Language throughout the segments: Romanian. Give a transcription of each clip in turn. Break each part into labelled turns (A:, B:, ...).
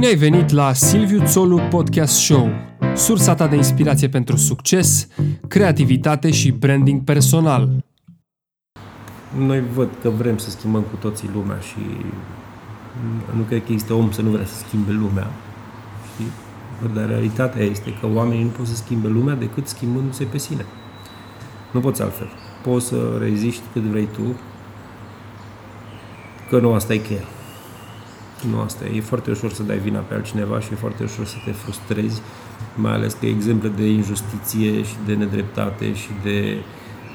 A: Bine ai venit la Silviu Țolu Podcast Show, sursa ta de inspirație pentru succes, creativitate și branding personal.
B: Noi văd că vrem să schimbăm cu toții lumea și nu cred că există om să nu vrea să schimbe lumea. Știi? Dar realitatea este că oamenii nu pot să schimbe lumea decât schimbându-se pe sine. Nu poți altfel. Poți să reziști cât vrei tu, că nu asta e cheia. Nu asta e. E foarte ușor să dai vina pe altcineva și e foarte ușor să te frustrezi, mai ales că exemple de injustiție și de nedreptate și de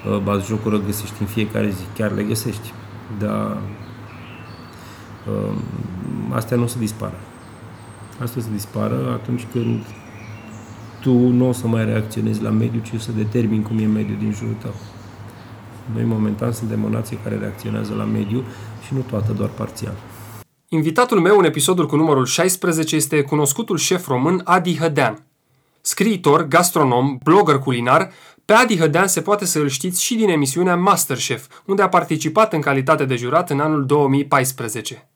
B: uh, bazjocură găsești în fiecare zi. Chiar le găsești. Dar uh, astea nu o să dispară. Asta o să dispară atunci când tu nu o să mai reacționezi la mediu, ci o să determini cum e mediul din jurul tău. Noi, momentan, suntem o nație care reacționează la mediu și nu toată, doar parțial.
A: Invitatul meu în episodul cu numărul 16 este cunoscutul șef român Adi Hădean. Scriitor, gastronom, blogger culinar, pe Adi Hădean se poate să îl știți și din emisiunea Masterchef, unde a participat în calitate de jurat în anul 2014.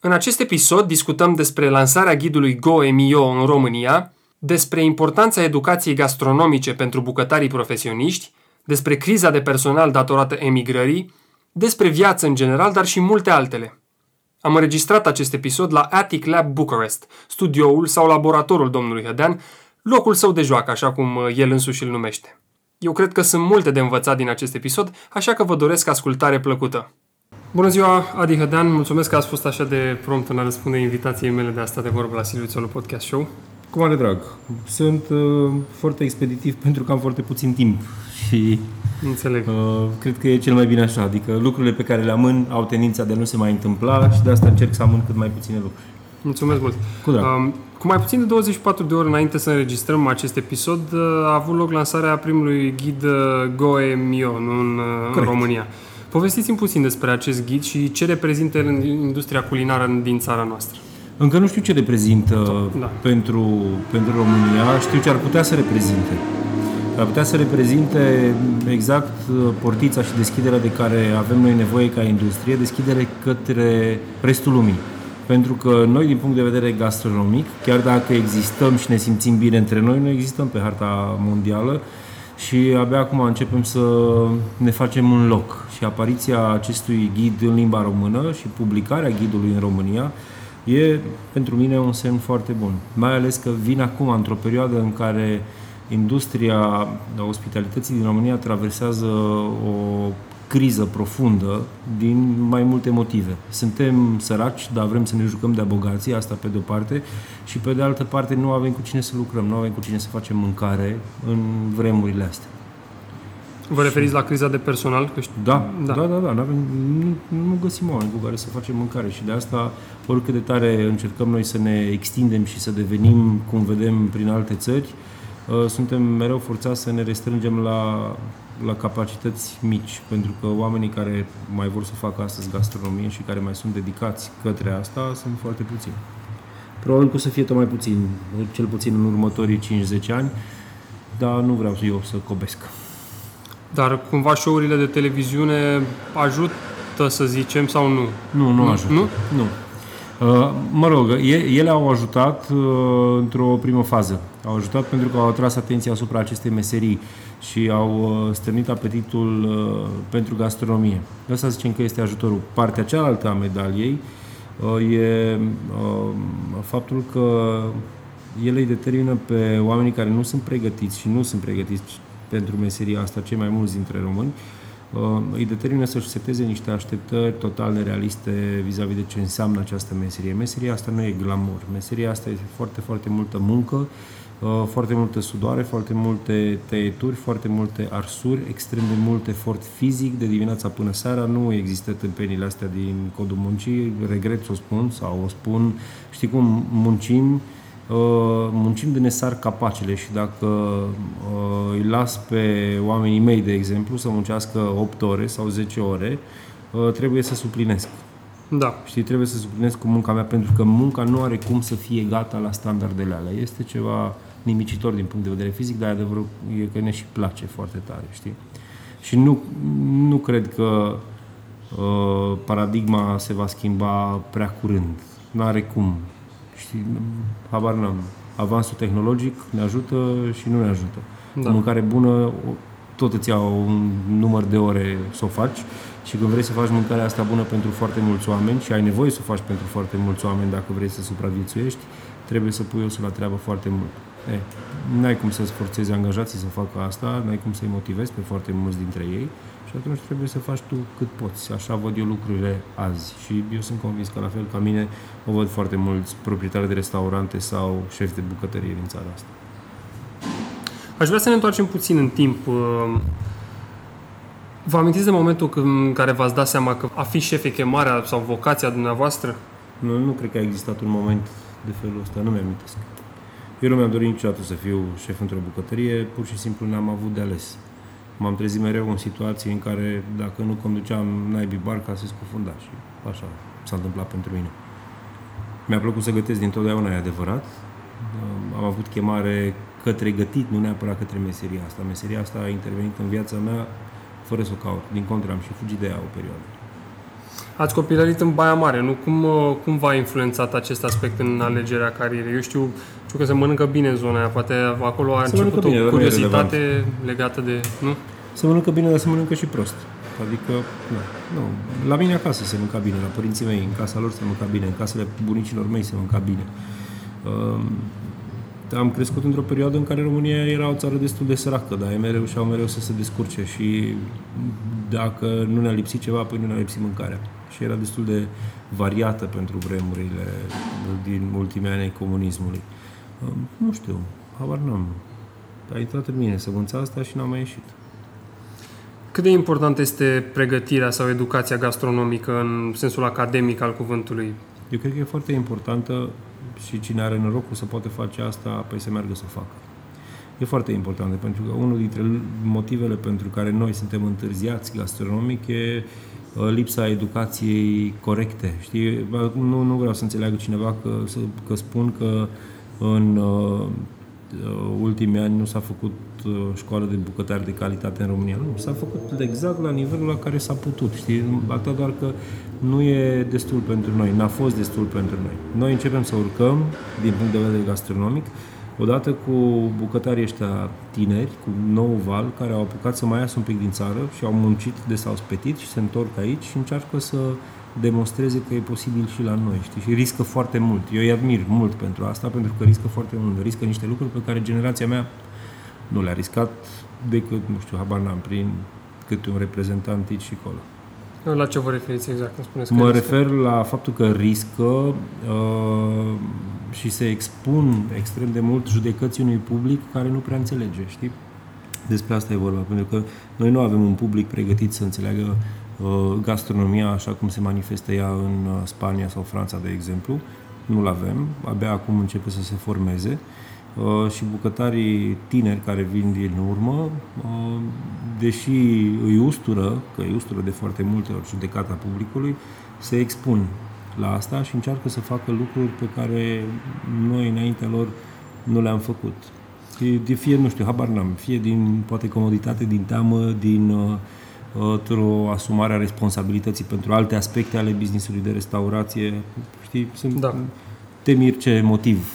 A: În acest episod discutăm despre lansarea ghidului GoEmio în România, despre importanța educației gastronomice pentru bucătarii profesioniști, despre criza de personal datorată emigrării, despre viață în general, dar și multe altele. Am înregistrat acest episod la Attic Lab Bucharest, studioul sau laboratorul domnului Hădean, locul său de joacă, așa cum uh, el însuși îl numește. Eu cred că sunt multe de învățat din acest episod, așa că vă doresc ascultare plăcută. Bună ziua, Adi Hădean, mulțumesc că ați fost așa de prompt în a răspunde invitației mele de a sta de vorbă la Silviu Țolu Podcast Show.
B: Cu mare drag. Sunt uh, foarte expeditiv pentru că am foarte puțin timp și
A: Înțeleg.
B: uh, cred că e cel mai bine așa. Adică lucrurile pe care le amân au tendința de a nu se mai întâmpla și de asta încerc să amân cât mai puține lucruri.
A: Mulțumesc mult.
B: Cu drag.
A: Um, cu mai puțin de 24 de ore înainte să înregistrăm acest episod, uh, a avut loc lansarea primului ghid uh, Goe Mio în, uh, în
B: Corect.
A: România. Povestiți-mi puțin despre acest ghid și ce reprezintă în industria culinară din țara noastră.
B: Încă nu știu ce reprezintă
A: Da.
B: pentru, pentru România, știu ce ar putea să reprezinte. Ar putea să reprezinte exact uh, portița și deschiderea de care avem noi nevoie ca industrie, deschidere către restul lumii. Pentru că noi, din punct de vedere gastronomic, chiar dacă existăm și ne simțim bine între noi, nu existăm pe harta mondială și abia acum începem să ne facem un loc. Și apariția acestui ghid în limba română și publicarea ghidului în România e pentru mine un semn foarte bun. Mai ales că vin acum într-o perioadă în care industria ospitalității din România traversează o criză profundă din mai multe motive. Suntem săraci, dar vrem să ne jucăm de bogații, asta pe de-o parte, și pe de altă parte nu avem cu cine să lucrăm, nu avem cu cine să facem mâncare în vremurile astea.
A: Vă referiți la criza de personal? Că știu,
B: Da,
A: Da.
B: da, da, da, da n-avem, nu, nu găsim oameni cu care să facem mâncare și de asta, oricât de tare încercăm noi să ne extindem și să devenim cum vedem prin alte țări, uh, suntem mereu forțați să ne restrângem la, la capacități mici, pentru că oamenii care mai vor să facă astăzi gastronomie și care mai sunt dedicați către asta sunt foarte puțini. Probabil că o să fie tot mai puțin, cel puțin în următorii 5-10 ani, dar nu vreau eu să cobesc.
A: Dar cumva show-urile de televiziune ajută, să zicem, sau nu?
B: Nu, nu ajută.
A: Nu?
B: Nu. Uh, Mă rog, e- ele au ajutat uh, într-o primă fază. Au ajutat pentru că au atras atenția asupra acestei meserii și au uh, stârnit apetitul uh, pentru gastronomie. De asta zicem că este ajutorul. Partea cealaltă a medaliei uh, e uh, faptul că ele îi determină pe oamenii care nu sunt pregătiți și nu sunt pregătiți pentru meseria asta, cei mai mulți dintre români, uh, îi determină să-și seteze niște așteptări total nerealiste vis-a-vis de ce înseamnă această meserie. Meseria asta nu e glamour, meseria asta este foarte, foarte multă muncă, uh, foarte multă sudoare, foarte multe tăieturi, foarte multe arsuri, extrem de mult efort fizic de dimineața până seara. Nu există tâmpenile astea din codul muncii, regret să o spun sau o spun. Știi cum muncim, Uh, muncim de ne sar capacele și dacă uh, îi las pe oamenii mei, de exemplu, să muncească 8 ore sau 10 ore, uh, trebuie să suplinesc.
A: Da.
B: Știi, trebuie să suplinesc cu munca mea, pentru că munca nu are cum să fie gata la standardele alea. Este ceva nimicitor din punct de vedere fizic, dar adevărul e că ne și place foarte tare, știi? Și nu, nu cred că uh, paradigma se va schimba prea curând. Nu are cum. Știi, habar n-am. Avansul tehnologic ne ajută și nu ne ajută.
A: Da.
B: Da. Mâncare bună, o- tot îți iau un număr de ore să o faci și când vrei să faci mâncarea asta bună pentru foarte mulți oameni și ai nevoie să o faci pentru foarte mulți oameni dacă vrei să supraviețuiești, trebuie să pui osul la treabă foarte mult. E, n-ai cum să-ți forțezi angajații să facă asta, n-ai cum să-i motivezi pe foarte mulți dintre ei și atunci trebuie să faci tu cât poți. Așa văd eu lucrurile azi și eu sunt convins că la fel ca mine o văd foarte mulți proprietari de restaurante sau șefi de bucătărie din țara asta.
A: Aș vrea să ne întoarcem puțin în timp. Uh, Vă amintiți de momentul când- în care v-ați dat seama că a fi șef e chemarea sau vocația dumneavoastră?
B: Nu, nu cred că a existat un moment de felul ăsta, nu mi-am amintesc. Eu nu mi-am dorit niciodată să fiu șef într-o bucătărie, pur și simplu n-am avut de ales. M-am trezit mereu în situații în care dacă nu conduceam naibii barca se scufunda și așa s-a întâmplat pentru mine. Mi-a plăcut să gătesc dintotdeauna, e adevărat. Am avut chemare către gătit, nu neapărat către meseria asta. Meseria asta a intervenit în viața mea fără să o caut. Din contră, am și fugit de ea o perioadă.
A: Ați copilărit în Baia Mare, nu? Cum, uh, cum v-a influențat acest aspect în alegerea carierei? Eu știu, știu că se mănâncă bine în zona aia, poate acolo a
B: Se
A: început
B: mănâncă bine,
A: o
B: dar nu e
A: curiozitate legată de... Nu?
B: Se mănâncă bine, dar se mănâncă și prost. Adică, nu, nu. La mine acasă se mânca bine, la părinții mei, în casa lor se mânca bine, în casele bunicilor mei se mânca bine. Um, am crescut într-o perioadă în care România era o țară destul de săracă, dar ei mereu și-au mereu să se descurce și dacă nu ne-a lipsit ceva, păi nu ne-a lipsit mâncarea. Și era destul de variată pentru vremurile din ultimii ani ai comunismului. Um, Nu știu, habar n-am. A intrat în mine sămânța asta și n-am mai ieșit.
A: Cât de importantă este pregătirea sau educația gastronomică în sensul academic al cuvântului?
B: Eu cred că e foarte importantă și cine are norocul să poate face asta, păi să meargă să o facă. E foarte important, pentru că unul dintre motivele pentru care noi suntem întârziați gastronomic e uh, lipsa educației corecte. Știi? Bă, Nu, nu vreau să înțeleagă cineva că, să- că spun că în uh, uh, ultimii ani nu s-a făcut uh, școală de bucătari de calitate în România. Nu, s-a făcut exact la nivelul la care s-a putut. Știi? Atât doar că nu e destul pentru noi, n-a fost destul pentru noi. Noi începem să urcăm din punct de vedere gastronomic, odată cu bucătarii ăștia tineri, cu nou val, care au apucat să mai iasă un pic din țară și au muncit de s-au spetit și se întorc aici și încearcă să demonstreze că e posibil și la noi, știi? Și riscă foarte mult. Eu îi admir mult pentru asta, pentru că riscă foarte mult. Riscă niște lucruri pe care generația mea nu le-a riscat decât, nu știu, habar n-am, prin câte un reprezentant aici și acolo.
A: La ce vă referiți exact? Îmi spuneți că
B: Mă
A: este-
B: refer la faptul că riscă uh, și se expun extrem de mult judecății unui public care nu prea înțelege, știi? Despre asta e vorba, pentru că noi nu avem un public pregătit să înțeleagă uh, gastronomia așa cum se manifestă ea în uh, Spania sau Franța, de exemplu. Nu-l avem, abia acum începe să se formeze uh, și bucătarii tineri care vin din urmă, uh, deși îi ustură, că îi ustură de foarte multe ori judecata publicului, se expun la asta și încearcă să facă lucruri pe care noi înaintea lor nu le-am făcut. Fie, de fie, nu știu, habar n-am, fie din, poate, comoditate, din teamă, din uh, o asumare a responsabilității pentru alte aspecte ale businessului de restaurație. Știi, sunt
A: Da.
B: temiri ce motiv.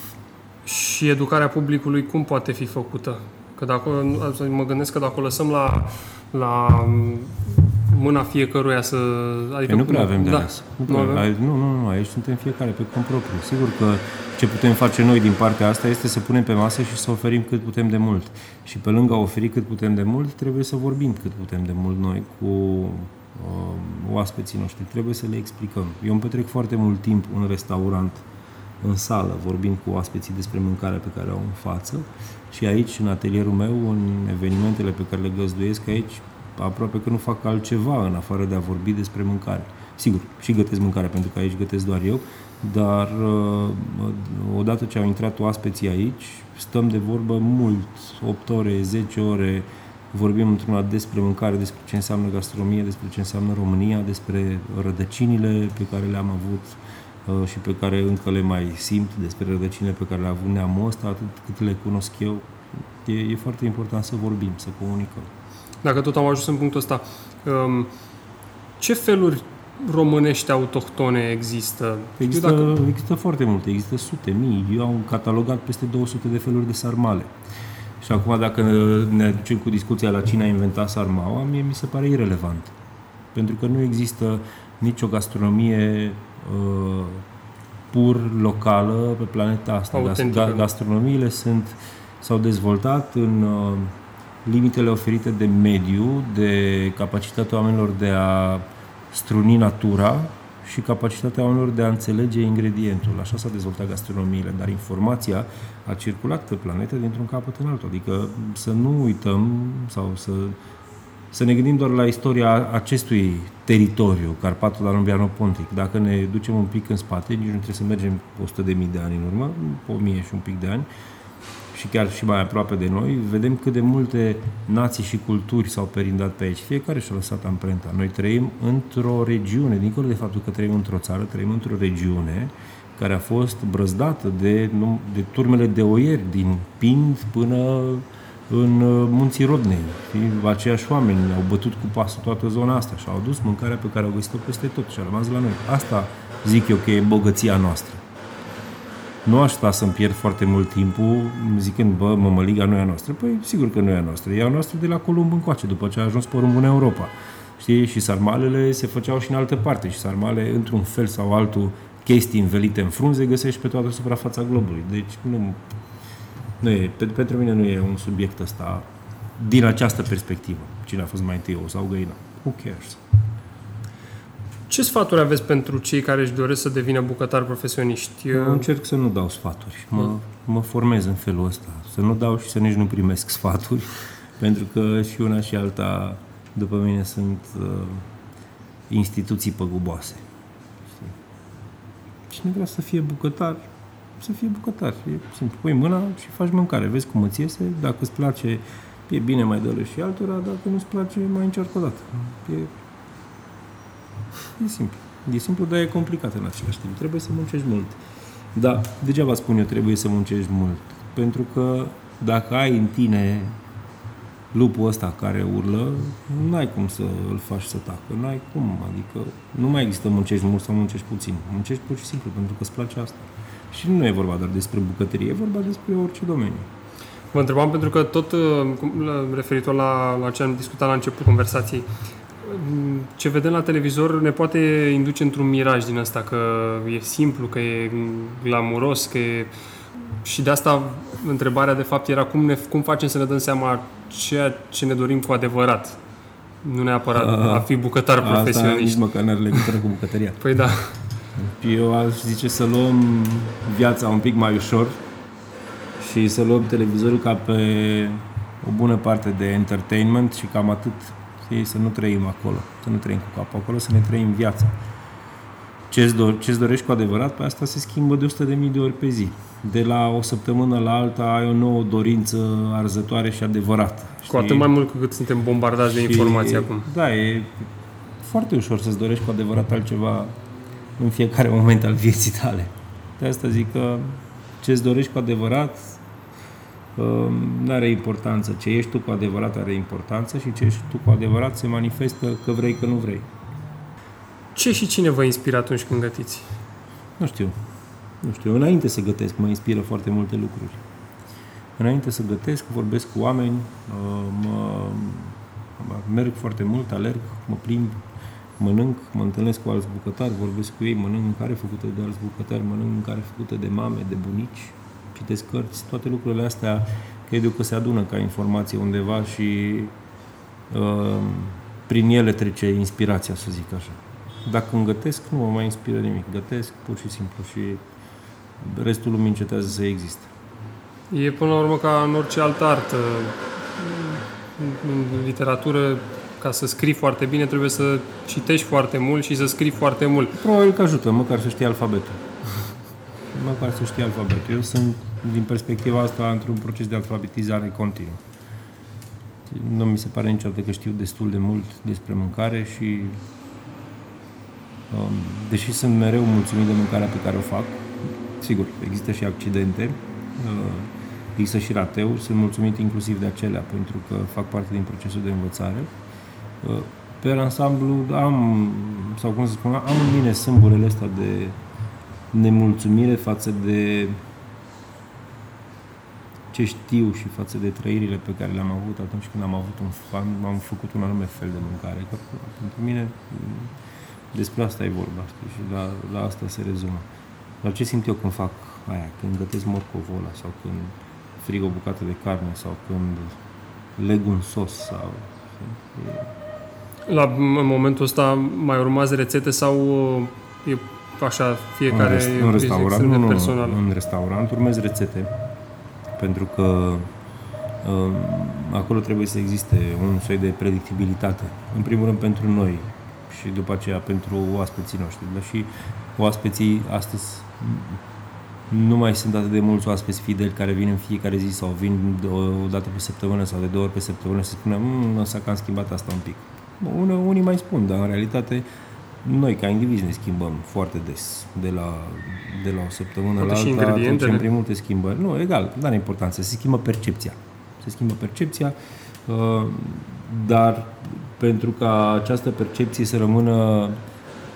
A: Și educarea publicului cum poate fi făcută? Că dacă, mă gândesc că dacă o lăsăm la, la mâna fiecăruia să... Adică,
B: Păi nu prea avem de
A: da,
B: ales. Nu,
A: Nu
B: prea,
A: avem?
B: ai- nu, nu, nu, aici suntem fiecare pe cont propriu. Sigur că ce putem face noi din partea asta este să punem pe masă și să oferim cât putem de mult. Și pe lângă a oferi cât putem de mult, trebuie să vorbim cât putem de mult noi cu uh, oaspeții noștri. Trebuie să le explicăm. Eu îmi petrec foarte mult timp în restaurant, în sală, vorbind cu oaspeții despre mâncarea pe care o au în față și aici, în atelierul meu, în evenimentele pe care le găzduiesc aici, aproape că nu fac altceva în afară de a vorbi despre mâncare. Sigur, și gătesc mâncare, pentru că aici gătesc doar eu, dar uh, odată ce au intrat oaspeții aici, stăm de vorbă mult, 8 ore, 10 ore, vorbim într-una despre mâncare, despre ce înseamnă gastronomie, despre ce înseamnă România, despre rădăcinile pe care le-am avut uh, și pe care încă le mai simt, despre rădăcinile pe care le-a avut neamul ăsta, atât cât le cunosc eu. E, e foarte important să vorbim, să comunicăm.
A: Dacă tot am ajuns în punctul ăsta, um, ce feluri românești autohtone există?
B: Există, dacă... există foarte multe, există sute, mii. Eu am catalogat peste 200 de feluri de sarmale. Și acum dacă ne ducem cu discuția la cine a inventat sarmaua, mie mi se pare irelevant. Pentru că nu există nicio gastronomie uh, pur locală pe planeta asta.
A: Autentică.
B: Gastronomiile sunt, s-au dezvoltat în uh, limitele oferite de mediu, de capacitatea oamenilor de a struni natura și capacitatea oamenilor de a înțelege ingredientul. Așa s-a dezvoltat gastronomiile, dar informația a circulat pe planetă dintr-un capăt în altul. Adică să nu uităm sau să, să ne gândim doar la istoria acestui teritoriu, Carpatul Danubiano Pontic. Dacă ne ducem un pic în spate, nici nu trebuie să mergem 100 de mii de ani în urmă, 1000 și un pic de ani, și chiar și mai aproape de noi, vedem cât de multe nații și culturi s-au perindat pe aici. Fiecare și-a lăsat amprenta. Noi trăim într-o regiune, dincolo de faptul că trăim într-o țară, trăim într-o regiune care a fost brăzdată de, de turmele de oieri din Pind până în uh, munții Rodnei. Aceiași oameni au bătut cu pasul toată zona asta și au adus mâncarea pe care au găsit-o peste tot și a rămas la noi. Asta zic eu că e bogăția noastră nu aș sta să-mi pierd foarte mult timpul zicând, bă, mămăliga nu e a noastră. Păi, sigur că nu e a noastră. E a noastră de la Columb încoace, după ce a ajuns porumbul în Europa. Știi? Și sarmalele se făceau și în altă parte. Și sarmale, într-un fel sau altul, chestii învelite în frunze, găsești pe toată suprafața globului. Deci, nu, nu e, pentru mine nu e un subiect ăsta din această perspectivă. Cine a fost mai întâi, o sau găina? Who cares?
A: Ce sfaturi aveți pentru cei care își doresc să devină bucătari profesioniști?
B: Eu încerc să nu dau sfaturi. Mă, mm. mă formez în felul ăsta. Să nu dau și să nici nu primesc sfaturi, pentru că și una și alta, după mine, sunt uh, instituții păguboase. Cine vrea să fie bucătar, să fie bucătar. E simplu. Pui mâna și faci mâncare. Vezi cum îți iese. Dacă îți place, e bine, mai dă și altora. Dacă nu-ți place, mai încerc o dată. E E simplu. E simplu, dar e complicat în același timp. Trebuie să muncești mult. Da, degeaba spun eu, trebuie să muncești mult. Pentru că dacă ai în tine lupul ăsta care urlă, nu ai cum să îl faci să tacă. Nu ai cum. Adică nu mai există muncești mult sau muncești puțin. Muncești pur și simplu pentru că îți place asta. Și nu e vorba doar despre bucătărie, e vorba despre orice domeniu.
A: Vă întrebam pentru că tot uh, referitor la, la ce am discutat la început conversației, ce vedem la televizor ne poate induce într-un miraj din asta, că e simplu, că e glamuros, că e... Și de asta întrebarea de fapt era cum, ne, cum facem să ne dăm seama ceea ce ne dorim cu adevărat. Nu neapărat a, a fi bucătar asta profesioniști.
B: nici măcar nu are legătură cu bucătăria.
A: Păi da.
B: Eu aș zice să luăm viața un pic mai ușor și să luăm televizorul ca pe o bună parte de entertainment și cam atât Știi? Să nu trăim acolo, să nu trăim cu capul acolo, să ne trăim viața. Ce-ți, do- ce-ți dorești cu adevărat, pe asta se schimbă de 100 de mii de ori pe zi. De la o săptămână la alta ai o nouă dorință arzătoare și adevărată.
A: Știi? Cu atât mai mult cât suntem bombardați de informații acum.
B: Da, e foarte ușor să-ți dorești cu adevărat altceva în fiecare moment al vieții tale. De asta zic că ce-ți dorești cu adevărat nu are importanță. Ce ești tu cu adevărat are importanță și ce ești tu cu adevărat se manifestă că vrei, că nu vrei.
A: Ce și cine vă inspiră atunci când gătiți?
B: Nu știu. Nu știu. Înainte să gătesc, mă inspiră foarte multe lucruri. Înainte să gătesc, vorbesc cu oameni, uh, mă, merg foarte mult, alerg, mă plimb, mănânc, mă întâlnesc cu alți bucătari, vorbesc cu ei, mănânc mâncare făcută de alți bucătari, mănânc mâncare făcută de mame, de bunici, citesc cărți, toate lucrurile astea cred eu că se adună ca informație undeva și uh, prin ele trece inspirația, să zic așa. Dacă îmi gătesc, nu mă mai inspiră nimic. Gătesc pur și simplu și restul lumii încetează să existe.
A: E până la urmă ca în orice altă artă. În literatură, ca să scrii foarte bine, trebuie să citești foarte mult și să scrii foarte mult.
B: Probabil că ajută, măcar să știi alfabetul măcar să știi alfabetul. Eu sunt, din perspectiva asta, într-un proces de alfabetizare continuu. Nu mi se pare niciodată că știu destul de mult despre mâncare și um, deși sunt mereu mulțumit de mâncarea pe care o fac, sigur, există și accidente, uh, există și rateuri, sunt mulțumit inclusiv de acelea pentru că fac parte din procesul de învățare. Uh, pe ansamblu am, sau cum să spun, am în mine sâmburele ăsta de nemulțumire față de ce știu și față de trăirile pe care le-am avut atunci când am avut un fan, am făcut un anume fel de mâncare. Că pentru mine despre asta e vorba, știi, și la, la asta se rezumă. Dar ce simt eu când fac aia, când gătesc morcovul ăla sau când frig o bucată de carne sau când leg un sos sau...
A: La în momentul ăsta mai urmați rețete sau e așa fiecare
B: în, rest, în restaurant, nu,
A: nu, personal?
B: în restaurant urmez rețete pentru că uh, acolo trebuie să existe un soi de predictibilitate. În primul rând pentru noi și după aceea pentru oaspeții noștri. Dar și oaspeții astăzi nu mai sunt atât de mulți oaspeți fideli care vin în fiecare zi sau vin o dată pe săptămână sau de două ori pe săptămână și spună mmm, să că am schimbat asta un pic. Unii, unii mai spun, dar în realitate noi ca indivizi ne schimbăm foarte des de la, de la o săptămână Poate la alta, aducem prin multe schimbări. Nu, egal, nu are importanță, se schimbă percepția. Se schimbă percepția, uh, dar pentru ca această percepție să rămână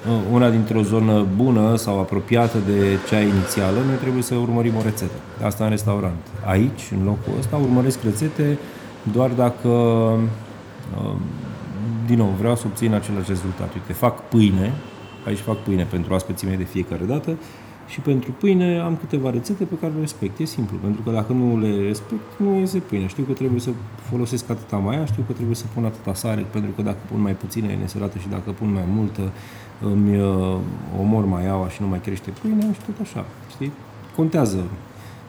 B: uh, una dintr-o zonă bună sau apropiată de cea inițială, noi trebuie să urmărim o rețetă. Asta în restaurant. Aici, în locul ăsta, urmăresc rețete doar dacă uh, din nou, vreau să obțin același rezultat. Uite, fac pâine, aici fac pâine pentru aspeții mei de fiecare dată și pentru pâine am câteva rețete pe care le respect. E simplu, pentru că dacă nu le respect, nu iese pâine. Știu că trebuie să folosesc atâta maia, știu că trebuie să pun atâta sare, pentru că dacă pun mai puțină e nesărată și dacă pun mai multă îmi uh, omor maiaua și nu mai crește pâine și tot așa. Știi? Contează.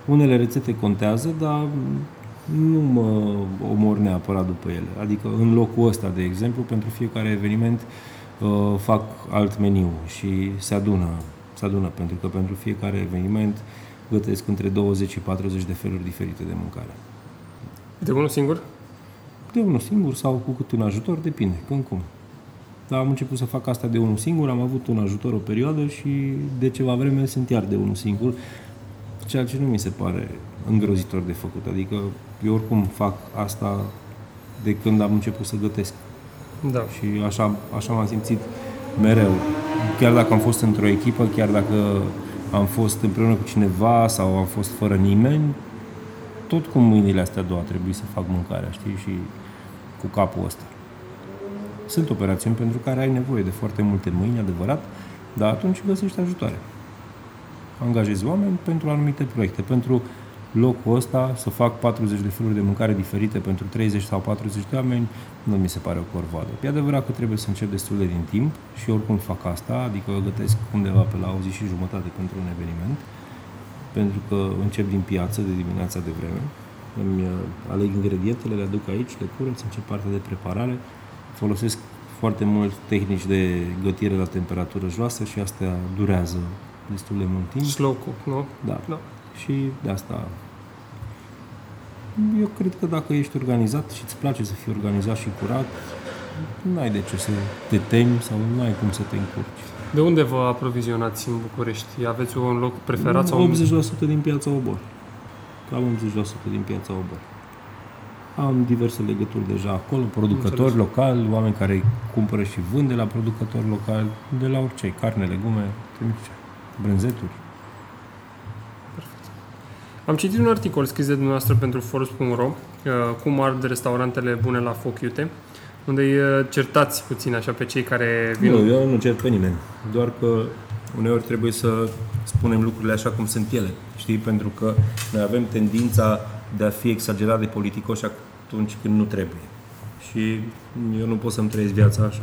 B: Unele rețete contează, dar nu mă omor neapărat după ele. Adică în locul ăsta, de exemplu, pentru fiecare eveniment uh, fac alt meniu și se adună, se adună, pentru că pentru fiecare eveniment gătesc între 20 și 40 de feluri diferite de mâncare.
A: De unul singur?
B: De unul singur sau cu cât un ajutor, depinde, când cum. Dar am început să fac asta de unul singur, am avut un ajutor o perioadă și de ceva vreme sunt iar de unul singur, ceea ce nu mi se pare îngrozitor de făcut. Adică eu oricum fac asta de când am început să gătesc.
A: Da.
B: Și așa, așa m-am simțit mereu. Chiar dacă am fost într-o echipă, chiar dacă am fost împreună cu cineva sau am fost fără nimeni, tot cu mâinile astea două a trebuit să fac mâncarea, știi, și cu capul ăsta. Sunt operațiuni pentru care ai nevoie de foarte multe mâini, adevărat, dar atunci găsești ajutoare. Angajezi oameni pentru anumite proiecte, pentru locul ăsta să fac 40 de feluri de mâncare diferite pentru 30 sau 40 de oameni, nu mi se pare o corvoadă. E adevărat că trebuie să încep destul de din timp și oricum fac asta, adică gătesc undeva pe la o zi și jumătate pentru un eveniment, pentru că încep din piață de dimineața de vreme, îmi uh, aleg ingredientele, le aduc aici, le curăț, încep partea de preparare, folosesc foarte mult tehnici de gătire la temperatură joasă și astea durează destul de mult timp.
A: Slow cook, nu?
B: Da. da și de asta eu cred că dacă ești organizat și îți place să fii organizat și curat, nu ai de ce să te temi sau nu ai cum să te încurci.
A: De unde vă aprovizionați în București? Aveți un loc preferat? Sau
B: 80% din piața Obor. Cam 80% din piața Obor. Am diverse legături deja acolo, producători locali, oameni care cumpără și vând de la producători locali, de la orice, carne, legume, brânzeturi.
A: Am citit un articol scris de dumneavoastră pentru Forbes.ro uh, cum ard restaurantele bune la foc iute, unde îi uh, certați puțin așa pe cei care vin.
B: Nu, eu nu cert pe nimeni. Doar că uneori trebuie să spunem lucrurile așa cum sunt ele. Știi? Pentru că noi avem tendința de a fi exagerat de politicoși atunci când nu trebuie. Și eu nu pot să-mi trăiesc viața așa.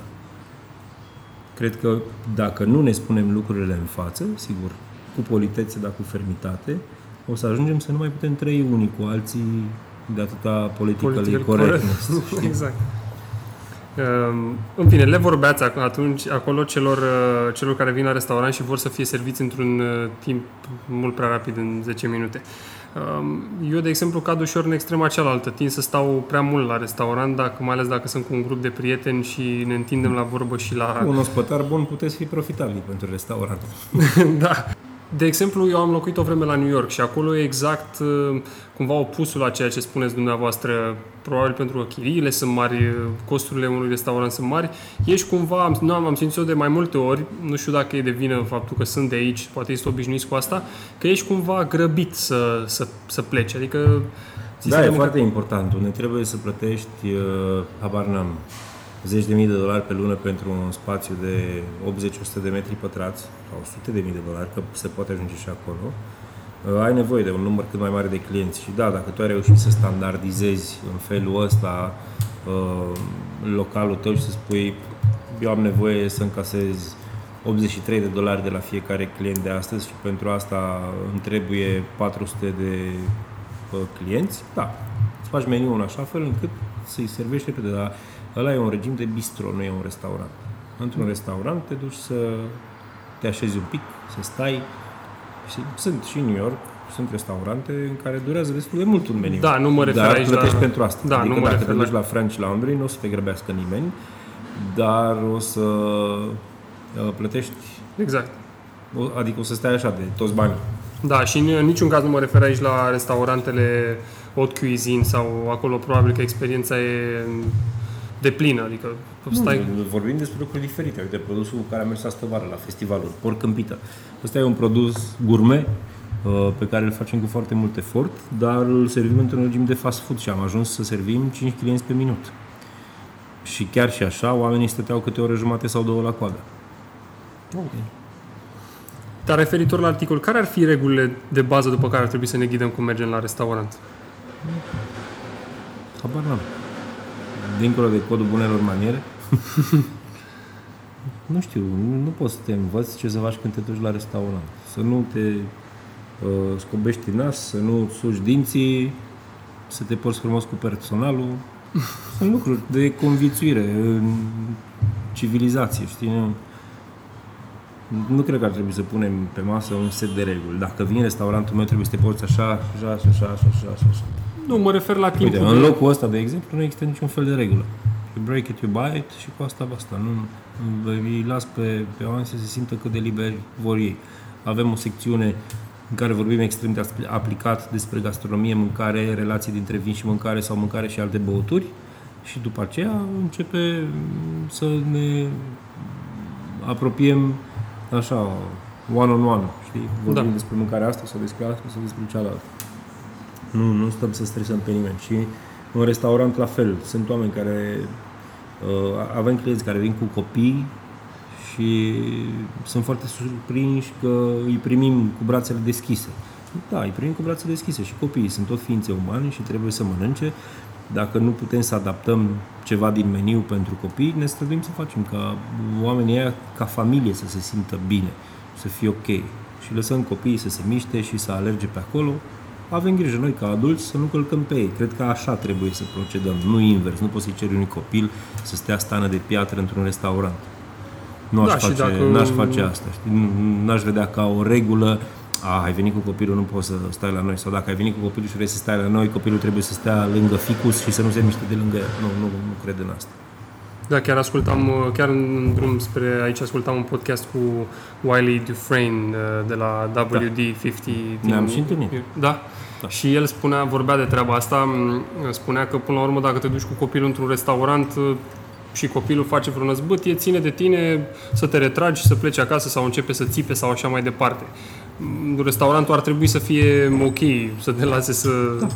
B: Cred că dacă nu ne spunem lucrurile în față, sigur, cu politețe, dar cu fermitate, o să ajungem să nu mai putem trăi unii cu alții de atâta politică corect.
A: exact. Ehm, în fine, le vorbeați atunci acolo celor, uh, celor care vin la restaurant și vor să fie serviți într-un uh, timp mult prea rapid, în 10 minute. Ehm, eu, de exemplu, cad ușor în extrema cealaltă. Tind să stau prea mult la restaurant, dacă, mai ales dacă sunt cu un grup de prieteni și ne întindem la vorbă și la...
B: Un ospătar bun puteți fi profitabil pentru restaurant.
A: da. De exemplu, eu am locuit o vreme la New York și acolo e exact uh, cumva opusul la ceea ce spuneți dumneavoastră. Probabil pentru că chiriile sunt mari, costurile unui restaurant sunt mari. Ești cumva, nu am, am simțit-o de mai multe ori, nu știu dacă e de vină faptul că sunt de aici, poate ești obișnuiți cu asta, că ești cumva grăbit să, să, să pleci. Adică
B: da, e foarte important. Unde trebuie să plătești, uh, habar n-am, zeci de mii de dolari pe lună pentru un spațiu de 80-100 de metri pătrați sau 100 de mii de dolari, că se poate ajunge și acolo, uh, ai nevoie de un număr cât mai mare de clienți. Și da, dacă tu ai reușit să standardizezi în felul ăsta uh, localul tău și să spui eu am nevoie să încasez 83 de dolari de la fiecare client de astăzi și pentru asta îmi trebuie 400 de uh, clienți, da, îți faci meniul în așa fel încât să-i servești repede, dar Ăla e un regim de bistro, nu e un restaurant. Într-un mm. restaurant te duci să te așezi un pic, să stai. Și sunt și în New York, sunt restaurante în care durează destul de mult un meniu.
A: Da, nu mă refer
B: dar
A: aici
B: plătești
A: la...
B: pentru asta.
A: Da,
B: adică
A: nu mă
B: dacă te duci
A: la...
B: la French Laundry, nu o să te grăbească nimeni, dar o să uh, plătești...
A: Exact.
B: Adică o să stai așa de toți banii.
A: Da, și în niciun caz nu mă refer aici la restaurantele haute cuisine sau acolo probabil că experiența e de plină, adică
B: stai... Nu, vorbim despre lucruri diferite. Uite, produsul cu care am mers astă vară la festivalul, porc câmpită. Ăsta e un produs gourmet uh, pe care îl facem cu foarte mult efort, dar îl servim într-un regim de fast food și am ajuns să servim 5 clienți pe minut. Și chiar și așa, oamenii stăteau câte o oră jumate sau două la coadă.
A: Okay. Dar referitor la articol, care ar fi regulile de bază după care ar trebui să ne ghidăm cum mergem la restaurant?
B: Habar n-am dincolo de codul bunelor maniere. nu știu, nu poți să te învăț ce să faci când te duci la restaurant. Să nu te uh, scobești nas, să nu suși dinții, să te porți frumos cu personalul. Sunt lucruri de conviețuire în civilizație, știi? Nu, nu cred că ar trebui să punem pe masă un set de reguli. Dacă vin restaurantul meu, trebuie să te porți așa, așa, așa, așa, așa, așa. Așa.
A: Nu, mă refer la timpul.
B: Uite, în locul ăsta, de exemplu, nu există niciun fel de regulă. You break it, you buy it și cu asta basta. Nu, îi las pe, pe oameni să se simtă cât de liberi vor ei. Avem o secțiune în care vorbim extrem de aplicat despre gastronomie, mâncare, relații dintre vin și mâncare sau mâncare și alte băuturi și după aceea începe să ne apropiem așa, one-on-one, știi? Vorbim da. despre mâncarea asta sau despre asta sau despre cealaltă. Nu, nu stăm să stresăm pe nimeni. Și în restaurant la fel. Sunt oameni care... Uh, avem clienți care vin cu copii și sunt foarte surprinși că îi primim cu brațele deschise. Da, îi primim cu brațele deschise și copiii sunt tot ființe umane și trebuie să mănânce. Dacă nu putem să adaptăm ceva din meniu pentru copii, ne străduim să facem ca oamenii aia, ca familie să se simtă bine, să fie ok. Și lăsăm copiii să se miște și să alerge pe acolo avem grijă noi ca adulți să nu călcăm pe ei. Cred că așa trebuie să procedăm, nu invers. Nu poți să-i ceri unui copil să stea stană de piatră într-un restaurant. Nu aș, da, face, dacă... n-aș face asta. Știi? N-aș vedea ca o regulă a, ai venit cu copilul, nu poți să stai la noi. Sau dacă ai venit cu copilul și vrei să stai la noi, copilul trebuie să stea lângă ficus și să nu se miște de lângă el. Nu, nu, nu cred în asta.
A: Da, chiar ascultam, chiar în drum spre aici ascultam un podcast cu Wiley Dufresne uh, de la WD50.
B: Da. Ne-am și întâlnit.
A: Da? Da? Și el spunea, vorbea de treaba asta, spunea că până la urmă dacă te duci cu copilul într-un restaurant uh, și copilul face vreo năzbâtie, ține de tine să te retragi, să pleci acasă sau începe să țipe sau așa mai departe. Restaurantul ar trebui să fie ok, să te lase să... Da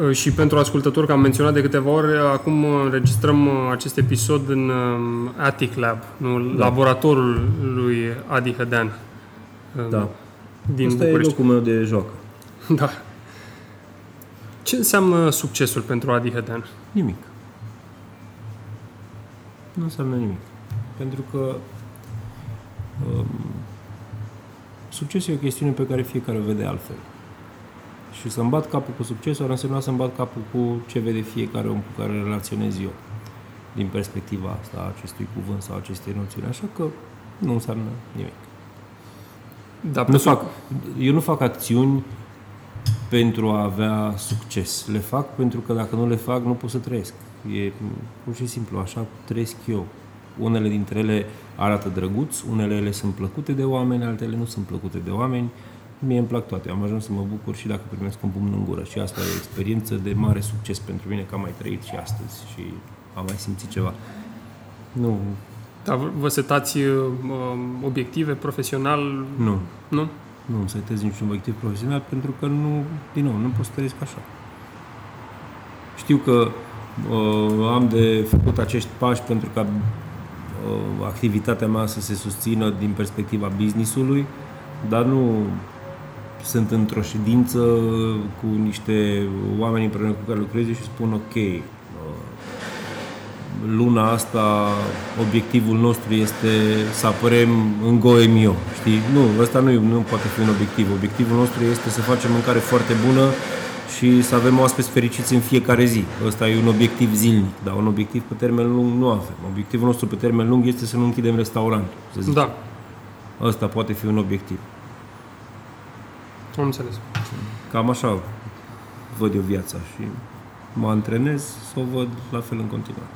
A: Uh, și pentru ascultători, că am menționat de câteva ori, acum înregistrăm uh, acest episod în um, Attic Lab, nu? Da. laboratorul lui Adi Hădean.
B: Um, da. Din Asta București. e locul meu de joacă.
A: Da. Ce înseamnă succesul pentru Adi Hădean?
B: Nimic. Nu înseamnă nimic. Pentru că um, succesul e o chestiune pe care fiecare o vede altfel. Și să-mi bat capul cu succesul ar însemna să-mi bat capul cu ce vede fiecare om cu care relaționez eu din perspectiva asta a acestui cuvânt sau acestei noțiuni. Așa că nu înseamnă nimic. Da, nu fac, eu nu fac acțiuni pentru a avea succes. Le fac pentru că dacă nu le fac, nu pot să trăiesc. E pur și simplu, așa trăiesc eu. Unele dintre ele arată drăguț, unele ele sunt plăcute de oameni, altele nu sunt plăcute de oameni. Mie îmi plac toate. Am ajuns să mă bucur și dacă primesc un pumn în gură. Și asta e o experiență de mare succes pentru mine, că am mai trăit și astăzi și am mai simțit ceva. Nu,
A: Dar vă setați uh, obiective profesional?
B: nu,
A: Nu?
B: Nu îmi setez niciun obiectiv profesional pentru că nu, din nou, nu pot să trăiesc așa. Știu că uh, am de făcut acești pași pentru ca uh, activitatea mea să se susțină din perspectiva businessului, dar nu sunt într-o ședință cu niște oameni împreună cu care lucrez și spun ok, uh, luna asta obiectivul nostru este să apărem în Goemio, știi? Nu, ăsta nu, e- nu poate fi un obiectiv. Obiectivul nostru este să facem mâncare foarte bună și să avem oaspeți fericiți în fiecare zi. Ăsta e un obiectiv zilnic, dar un obiectiv pe termen lung nu avem. Obiectivul nostru pe termen lung este să nu închidem restaurant, să zic.
A: Da,
B: Ăsta poate fi un obiectiv.
A: am înțeles.
B: Cam așa văd eu viața și mă antrenez să o văd la fel în continuare.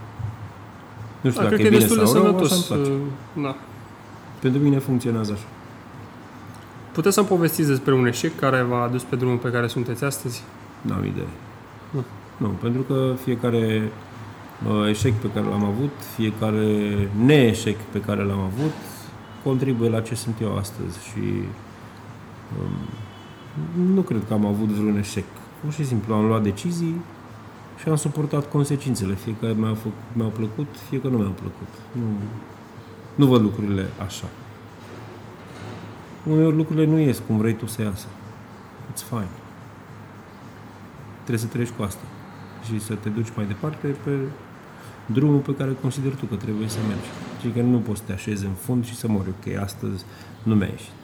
B: Nu știu
A: Da,
B: dacă
A: cred
B: e
A: că e
B: bine
A: destul de
B: sau rău, așa
A: sănătos.
B: îmi place.
A: uh, Da.
B: Pentru mine funcționează așa.
A: Puteți să-mi povestiți despre un eșec care v-a adus pe drumul pe care sunteți astăzi?
B: N-am idee.
A: Nu.
B: Nu, pentru că fiecare uh, eșec pe care l-am avut, fiecare neeșec pe care l-am avut, contribuie la ce sunt eu astăzi și um, nu cred că am avut vreun eșec. Pur și simplu am luat decizii și am suportat consecințele. Fie că mi-au, făcut, mi-au plăcut, fie că nu mi-au plăcut. Nu, nu văd lucrurile așa. Uneori lucrurile nu ies cum vrei tu să iasă. It's fine trebuie să treci cu asta și să te duci mai departe pe drumul pe care consider tu că trebuie să mergi. Și că nu poți să te așezi în fund și să mori. Ok, astăzi nu mi-a ieșit.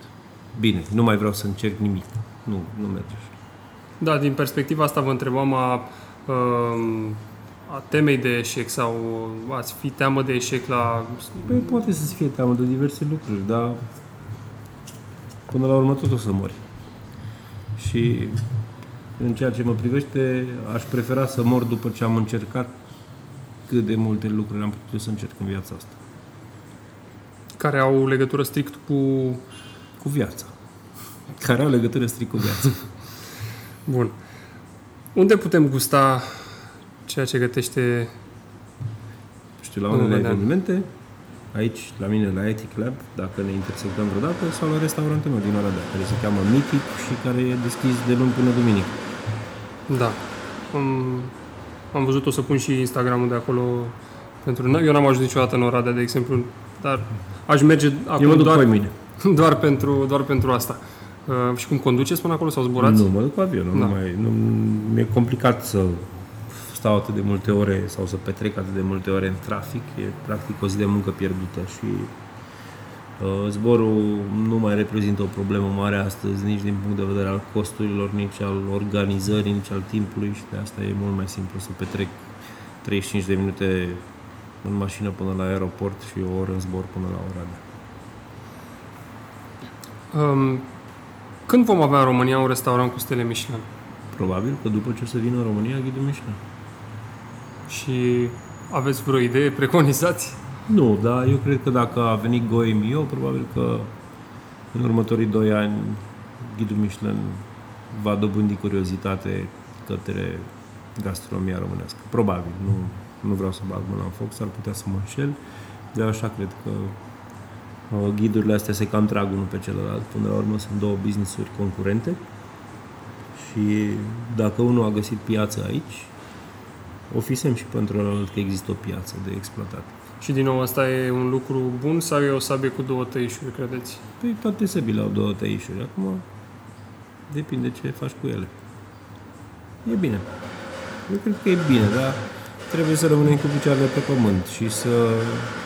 B: Bine, nu mai vreau să încerc nimic. Nu, nu merge așa.
A: Da, din perspectiva asta vă întrebam a, um, a temei de eșec sau ați fi teamă de eșec la...
B: Păi poate să-ți fie teamă de diverse lucruri, dar până la urmă tot o să mori. Și în ceea ce mă privește, aș prefera să mor după ce am încercat cât de multe lucruri am putut să încerc în viața asta.
A: care au legătură strict cu...
B: Cu viața. Care au legătură strict cu viața.
A: Bun. Unde putem gusta ceea ce gătește...
B: Știu, la
A: Domnul
B: unele
A: Vedean.
B: evenimente, aici, la mine, la Ethic Lab, dacă ne intersectăm vreodată, sau la restaurantul meu din Oradea, care se cheamă Mythic și care e deschis de luni până duminică.
A: Da. Am, am văzut, o să pun și Instagramul de acolo pentru... Eu n-am ajuns niciodată în Oradea, de exemplu, dar aș merge
B: Eu mă
A: acolo
B: duc
A: doar,
B: pe mine.
A: doar, pentru, doar pentru asta. Uh, și cum conduceți până acolo sau zburați?
B: Nu, mă duc cu avionul.
A: Da.
B: Nu mai, nu, mi-e complicat să stau atât de multe ore sau să petrec atât de multe ore în trafic. E practic o zi de muncă pierdută și uh, zborul nu mai reprezintă o problemă mare astăzi, nici din punct de vedere al costurilor, nici al organizării, nici al timpului și de asta e mult mai simplu să petrec 35 de minute în mașină până la aeroport și o oră în zbor până la Oradea.
A: Um, când vom avea în România un restaurant cu stele Michelin?
B: Probabil că după ce o să vină în România, ghidul Michelin.
A: Și aveți vreo idee, preconizați?
B: Nu, dar eu cred că dacă a venit Goemio, probabil că în următorii doi ani ghidul Michelin va dobândi curiozitate către gastronomia românească. Probabil, nu, nu vreau să bag mâna în foc, s-ar putea să mă înșel, dar așa cred că uh, ghidurile astea se cam trag unul pe celălalt. Până la urmă sunt două business-uri concurente și dacă unul a găsit piață aici, ofisem și pentru celălalt că există o piață de exploatat.
A: Și din nou, asta e un lucru bun sau e o sabie cu două tăișuri, credeți?
B: Păi toate săbile au două tăișuri. Acum depinde ce faci cu ele. E bine. Eu cred că e bine, dar trebuie să rămânem cu picioarele pe pământ și să uh,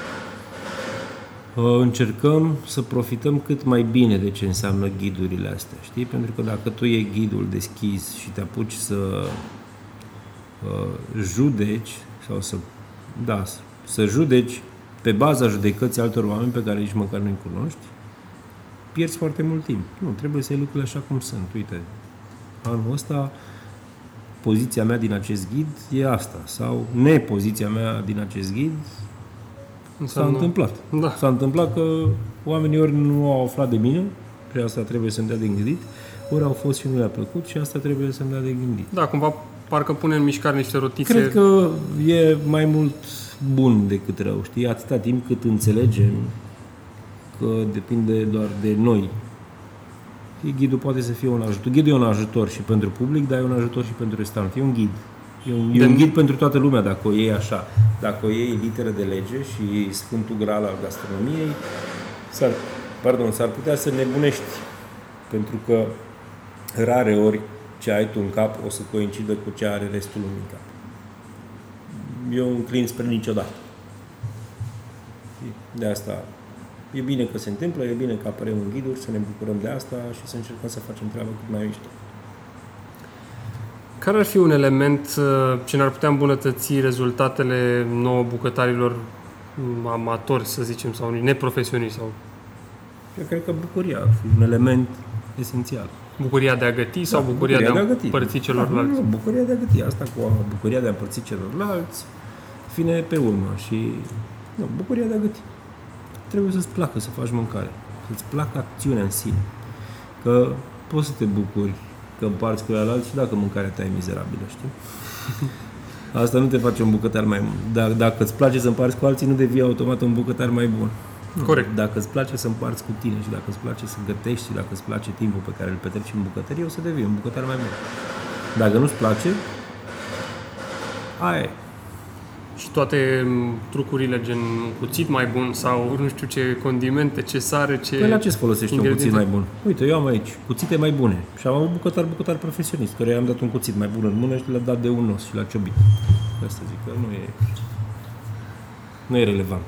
B: încercăm să profităm cât mai bine de ce înseamnă ghidurile astea, știi? Pentru că dacă tu e ghidul deschis și te apuci să uh, judeci sau să, da, să judeci pe baza judecății altor oameni pe care nici măcar nu-i cunoști, pierzi foarte mult timp. Nu, trebuie să iei lucrurile așa cum sunt. Uite, anul ăsta poziția mea din acest ghid e asta. Sau nepoziția mea din acest ghid S-a
A: Înseamnă-
B: întâmplat.
A: Da.
B: S-a întâmplat că oamenii ori nu au aflat de mine și asta trebuie să-mi dea de gândit, ori au fost și nu le-a plăcut și asta trebuie să-mi dea de gândit.
A: Da, cumva parcă pune în mișcare niște rotițe.
B: Cred că e mai mult bun decât rău, știi? Atâta timp cât înțelegem că depinde doar de noi. Ghidul poate să fie un ajutor. Ghidul e un ajutor și pentru public, dar e un ajutor și pentru restaurant. E un ghid. E un, e
A: De-
B: un ghid pentru toată lumea dacă o iei așa. Dacă o iei literă de lege și Sfântul Graal al gastronomiei, s-ar, pardon, s-ar putea să nebunești. Pentru că rare ori ce ai tu în cap o să coincidă cu ce are restul lumii în cap. Eu înclin spre niciodată. De asta e bine că se întâmplă, e bine că apărem în ghiduri, să ne bucurăm de asta și să încercăm să facem treaba cât mai mișto.
A: Care ar fi un element uh, ce ne-ar putea îmbunătăți rezultatele nouă bucătarilor m, amatori, să zicem, sau neprofesioniști, sau
B: Eu cred că bucuria ar fi un element esențial.
A: bucuria de a găti sau
B: Da,
A: bucuria, de a
B: găti.
A: împărți celorlalți?
B: Da, nu, bucuria de a găti. Asta cu bucuria de a împărți celorlalți vine pe urmă și nu, bucuria de a găti. Trebuie să-ți placă să faci mâncare. Să-ți placă acțiunea în sine. Că poți să te bucuri că împarți cu alții și dacă mâncarea ta e mizerabilă, știi? Asta nu te face un bucătar mai bun. Dar dacă îți place să împarți cu alții, nu devii automat un bucătar mai bun.
A: Corect.
B: Dacă îți place să împarți cu tine și dacă îți place să gătești și dacă îți place timpul pe care îl petreci în bucătărie, o să devii un bucătar mai bun. Dacă nu-ți place, aia e.
A: Și toate m, trucurile gen un cuțit mai bun sau nu știu ce condimente, ce sare, ce...
B: Păi la ce îți folosești un cuțit
A: ingrediente?
B: mai bun? Uite, eu am aici cuțite mai bune și am avut bucătar, bucătar profesionist, care i-am dat un cuțit mai bun în mână și l-a dat de un os și l-a ciobit. De asta zic că nu e, nu e relevant.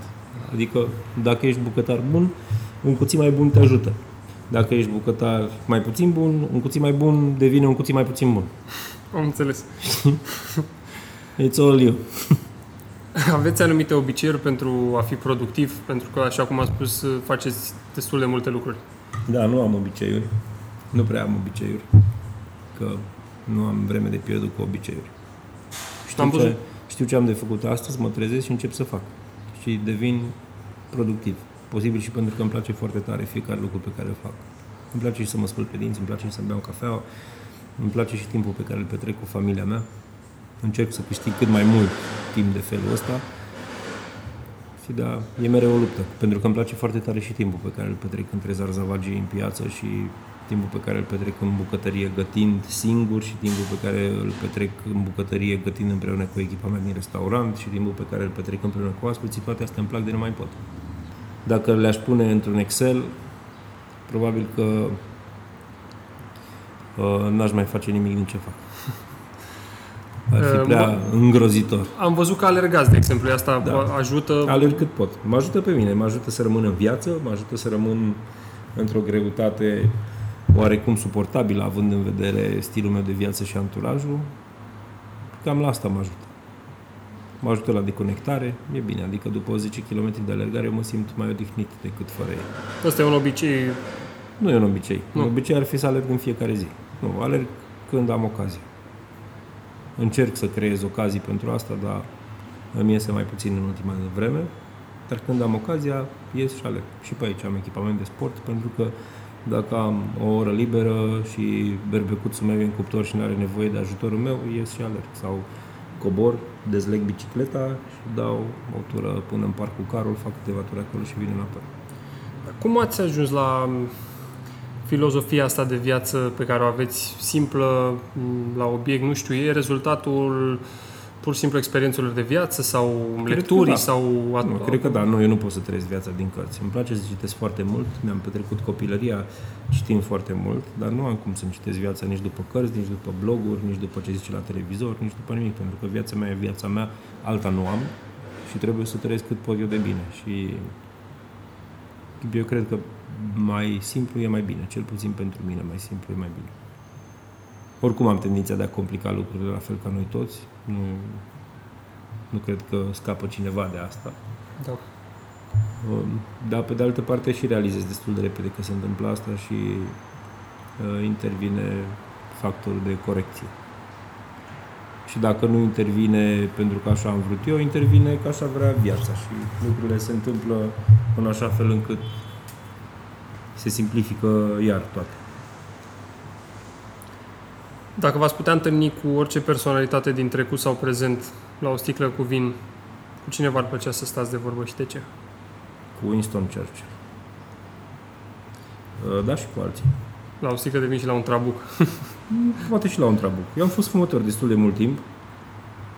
B: Adică, dacă ești bucătar bun, un cuțit mai bun te ajută. Dacă ești bucătar mai puțin bun, un cuțit mai bun devine un cuțit mai puțin bun.
A: Am înțeles.
B: It's all you.
A: Aveți anumite obiceiuri pentru a fi productiv? Pentru că, așa cum am spus, faceți destul de multe lucruri.
B: Da, nu am obiceiuri. Nu prea am obiceiuri. Că nu am vreme de pierdut cu obiceiuri. Știu,
A: Am
B: ce,
A: văzut.
B: știu ce am de făcut astăzi, mă trezesc și încep să fac. Și devin productiv. Posibil și pentru că îmi place foarte tare fiecare lucru pe care îl fac. Îmi place și să mă spăl pe dinți, îmi place și să beau cafea, îmi place și timpul pe care îl petrec cu familia mea. Încerc să câștig cât mai mult timp de felul ăsta. Și da, e mereu o luptă, pentru că îmi place foarte tare și timpul pe care îl petrec între zarzavagii în piață și timpul pe care îl petrec în bucătărie gătind singur și timpul pe care îl petrec în bucătărie gătind împreună cu echipa mea din restaurant și timpul pe care îl petrec împreună cu asculții, toate astea îmi plac de nemai pot. Dacă le-aș pune într-un Excel, probabil că uh, n-aș mai face nimic din ce fac. Ar fi
A: Uh,
B: prea îngrozitor.
A: Am văzut că alergați, de exemplu, asta
B: Da.
A: vă ajută...
B: Alerg cât pot. Mă ajută pe mine, mă ajută să rămân în viață, mă ajută să rămân într-o greutate oarecum suportabilă, având în vedere stilul meu de viață și anturajul. Cam la asta mă ajută. Mă ajută la deconectare, e bine, adică după 10 km de alergare eu mă simt mai odihnit decât fără ei.
A: Ăsta e un obicei...
B: Nu e un obicei.
A: Nu.
B: Un obicei ar fi să alerg în fiecare zi. Nu, alerg când am ocazie. Încerc să creez ocazii pentru asta, dar îmi iese mai puțin în ultima vreme. Dar când am ocazia, ies și alerg. Și pe aici am echipament de sport, pentru că dacă am o oră liberă și berbecuțul meu e în cuptor și nu are nevoie de ajutorul meu, ies și alerg. Sau cobor, dezleg bicicleta și dau o tură până în parcul Carol, fac câteva ture acolo și vin înapoi.
A: Cum ați ajuns la m, filozofia asta de viață pe care o aveți simplă, m, la obiect, nu știu, e rezultatul pur și simplu experiențelor de viață sau
B: că
A: lecturii
B: da.
A: sau...
B: Nu, cred că da, nu, eu nu pot să trăiesc viața din cărți. Îmi place să citesc foarte mult, mi-am petrecut copilăria știind foarte mult, dar nu am cum să-mi citesc viața nici după cărți, nici după bloguri, nici după ce zice la televizor, nici după nimic, pentru că viața mea e viața mea, alta nu am și trebuie să trăiesc cât pot eu de bine. Și eu cred că mai simplu e mai bine, cel puțin pentru mine, mai simplu e mai bine. Oricum am tendința de a complica lucrurile la fel ca noi toți. Nu, nu cred că scapă cineva de asta.
A: Da.
B: Um, Dar, pe de altă parte, și realizez destul de repede că se întâmplă asta și uh, intervine factorul de corecție. și dacă nu intervine pentru că așa am vrut eu, intervine că așa vrea viața și lucrurile se întâmplă în așa fel încât se simplifică iar toate.
A: Dacă v-ați putea întâlni cu orice personalitate din trecut sau prezent la o sticlă cu vin, cu cine v-ar plăcea să stați de vorbă și de ce?
B: Cu Winston Churchill. Uh, da, și cu alții.
A: La o sticlă de vin și la un trabuc.
B: Poate și la un trabuc. Eu am fost fumător destul de mult timp,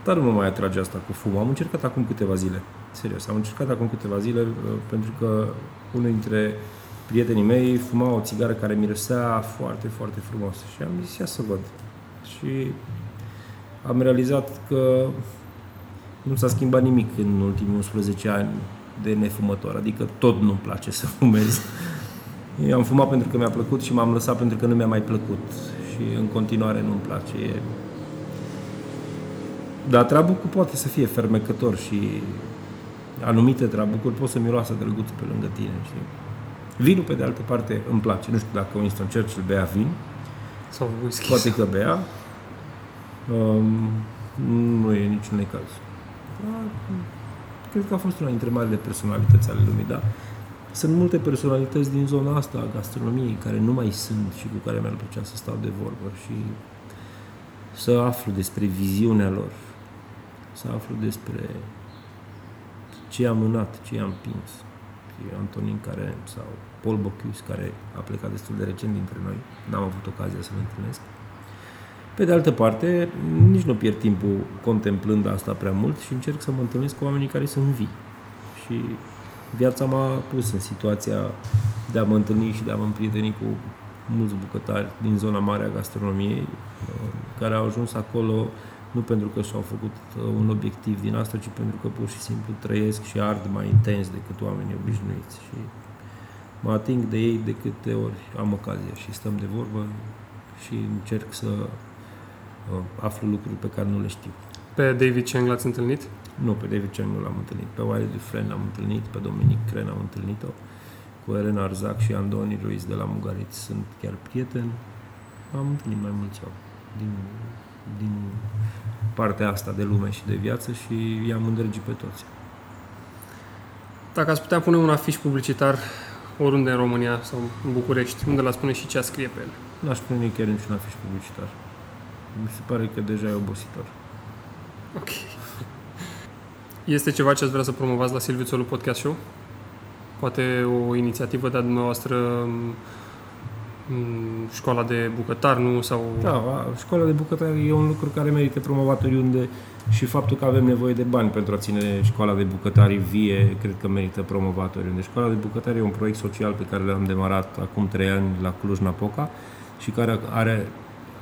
B: dar nu mă mai atrage asta cu fum. Am încercat acum câteva zile. Serios, am încercat acum câteva zile uh, pentru că unul dintre prietenii mei fuma o țigară care mirosea foarte, foarte frumos. Și am zis, ia să văd. Și am realizat că nu s-a schimbat nimic în ultimii 11 ani de nefumător. Adică tot nu-mi place să fumez. Eu am fumat pentru că mi-a plăcut și m-am lăsat pentru că nu mi-a mai plăcut. Și în continuare nu-mi place. E... Dar trabucul poate să fie fermecător și anumite trabucuri pot să miroasă drăguț pe lângă tine. Știi? Vinul, pe de altă parte, îmi place. Nu știu dacă Winston Churchill bea vin.
A: Sau whisky.
B: Poate că bea. Um, nu e niciun caz. Cred că a fost una dintre marile personalități ale lumii, da. Sunt multe personalități din zona asta a gastronomiei care nu mai sunt și cu care mi-ar plăcea să stau de vorbă și să aflu despre viziunea lor, să aflu despre ce am mânat, ce am împins. Antonin care, sau Paul Bocuse, care a plecat destul de recent dintre noi, n-am avut ocazia să-l întâlnesc. Pe de altă parte, nici nu pierd timpul contemplând asta prea mult și încerc să mă întâlnesc cu oamenii care sunt vii. Și viața m-a pus în situația de a mă întâlni și de a mă împrieteni cu mulți bucătari din zona mare a gastronomiei, care au ajuns acolo nu pentru că și-au făcut uh, un obiectiv din asta, ci pentru că pur și simplu trăiesc și ard mai intens decât oamenii obișnuiți. Și mă ating de ei de câte ori am ocazia și stăm de vorbă și încerc să uh, aflu lucruri pe care nu le știu.
A: Pe David Cheng l-ați întâlnit?
B: Nu, pe David Cheng nu l-am întâlnit. Pe Wiley Dufresne l-am întâlnit, pe Dominic Cren am întâlnit-o, cu Elena Arzac și Andoni Ruiz de la Mugarit sunt chiar prieteni. Am întâlnit mai mulți oameni din, din partea asta de lume și de viață și i-am îndrăgit pe toți.
A: Dacă ați putea pune un afiș publicitar oriunde în România sau în București, unde l-ați pune și ce a scrie pe el?
B: N-aș pune nicăieri niciun afiș publicitar. Mi se pare că deja e obositor.
A: Ok. Este ceva ce ați vrea să promovați la Silviu Țolu Podcast Show? Poate o inițiativă de-a dumneavoastră școala de bucătar, nu? Sau...
B: Da, școala de bucătar e un lucru care merită promovat oriunde și faptul că avem nevoie de bani pentru a ține școala de bucătari vie, cred că merită promovat oriunde. Școala de bucătari e un proiect social pe care l-am demarat acum trei ani la Cluj-Napoca și care are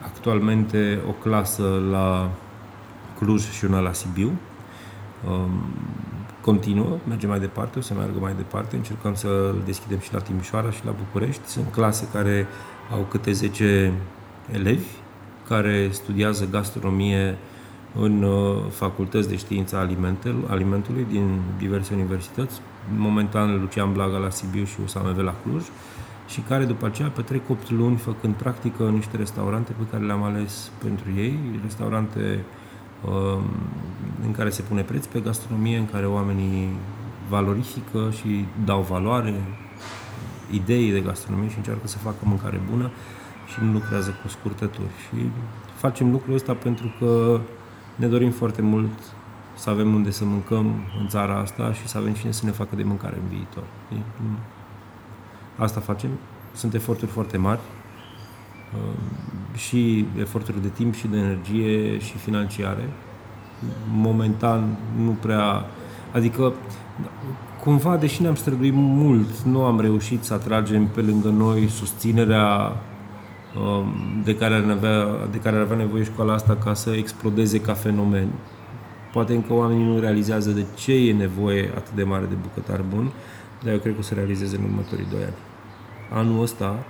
B: actualmente o clasă la Cluj și una la Sibiu. Um, continuă, merge mai departe, o să meargă mai departe, încercăm să deschidem și la Timișoara și la București. Sunt clase care au câte 10 elevi care studiază gastronomie în uh, facultăți de știință alimentului din diverse universități, momentan Lucian Blaga la Sibiu și USAMV la Cluj, și care după aceea petrec 8 luni făcând practică în niște restaurante pe care le-am ales pentru ei, restaurante Um, în care se pune preț pe gastronomie, în care oamenii valorifică și dau valoare idei de gastronomie și încearcă să facă mâncare bună și nu lucrează cu scurtături. Și facem lucrul ăsta pentru că ne dorim foarte mult să avem unde să mâncăm în țara asta și să avem cine să ne facă de mâncare în viitor. Asta facem. Sunt eforturi foarte mari și eforturi de timp și de energie și financiare. Momentan nu prea... Adică, cumva, deși ne-am străduit mult, nu am reușit să atragem pe lângă noi susținerea um, de care, ar avea, de care ar avea nevoie școala asta ca să explodeze ca fenomen. Poate încă oamenii nu realizează de ce e nevoie atât de mare de bucătar bun, dar eu cred că o să realizeze în următorii doi ani. Anul ăsta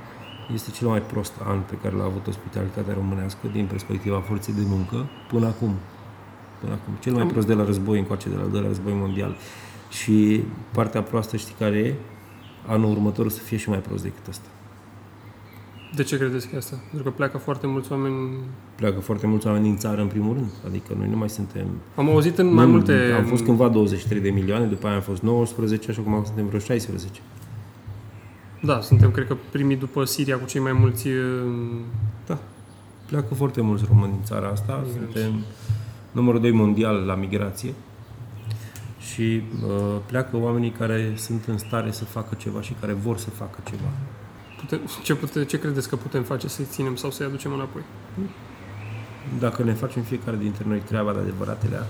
B: este cel mai prost an pe care l-a avut ospitalitatea românească din perspectiva forței de muncă până acum. Până acum. Cel mai prost de la război încoace, de la doilea război mondial. Și partea proastă știi care e? Anul următor o să fie și mai prost decât asta.
A: De ce credeți că e asta? Pentru că pleacă foarte mulți oameni...
B: Pleacă foarte mulți oameni din țară, în primul rând. Adică noi nu mai suntem...
A: Am auzit în mai
B: Nu,
A: multe...
B: Am fost cândva 23 de milioane, după aia am fost 19 și acum suntem vreo 16.
A: Da, suntem, cred că, primii după Siria cu cei mai mulți... uh,
B: Da. Pleacă foarte mulți români din țara asta. Suntem numărul 2 mondial la migrație. Și uh, pleacă oamenii care sunt în stare să facă ceva și care vor să facă ceva.
A: Putem, ce, pute, ce credeți că putem face să-i ținem sau să-i aducem înapoi?
B: Dacă ne facem fiecare dintre noi treaba de adevăratele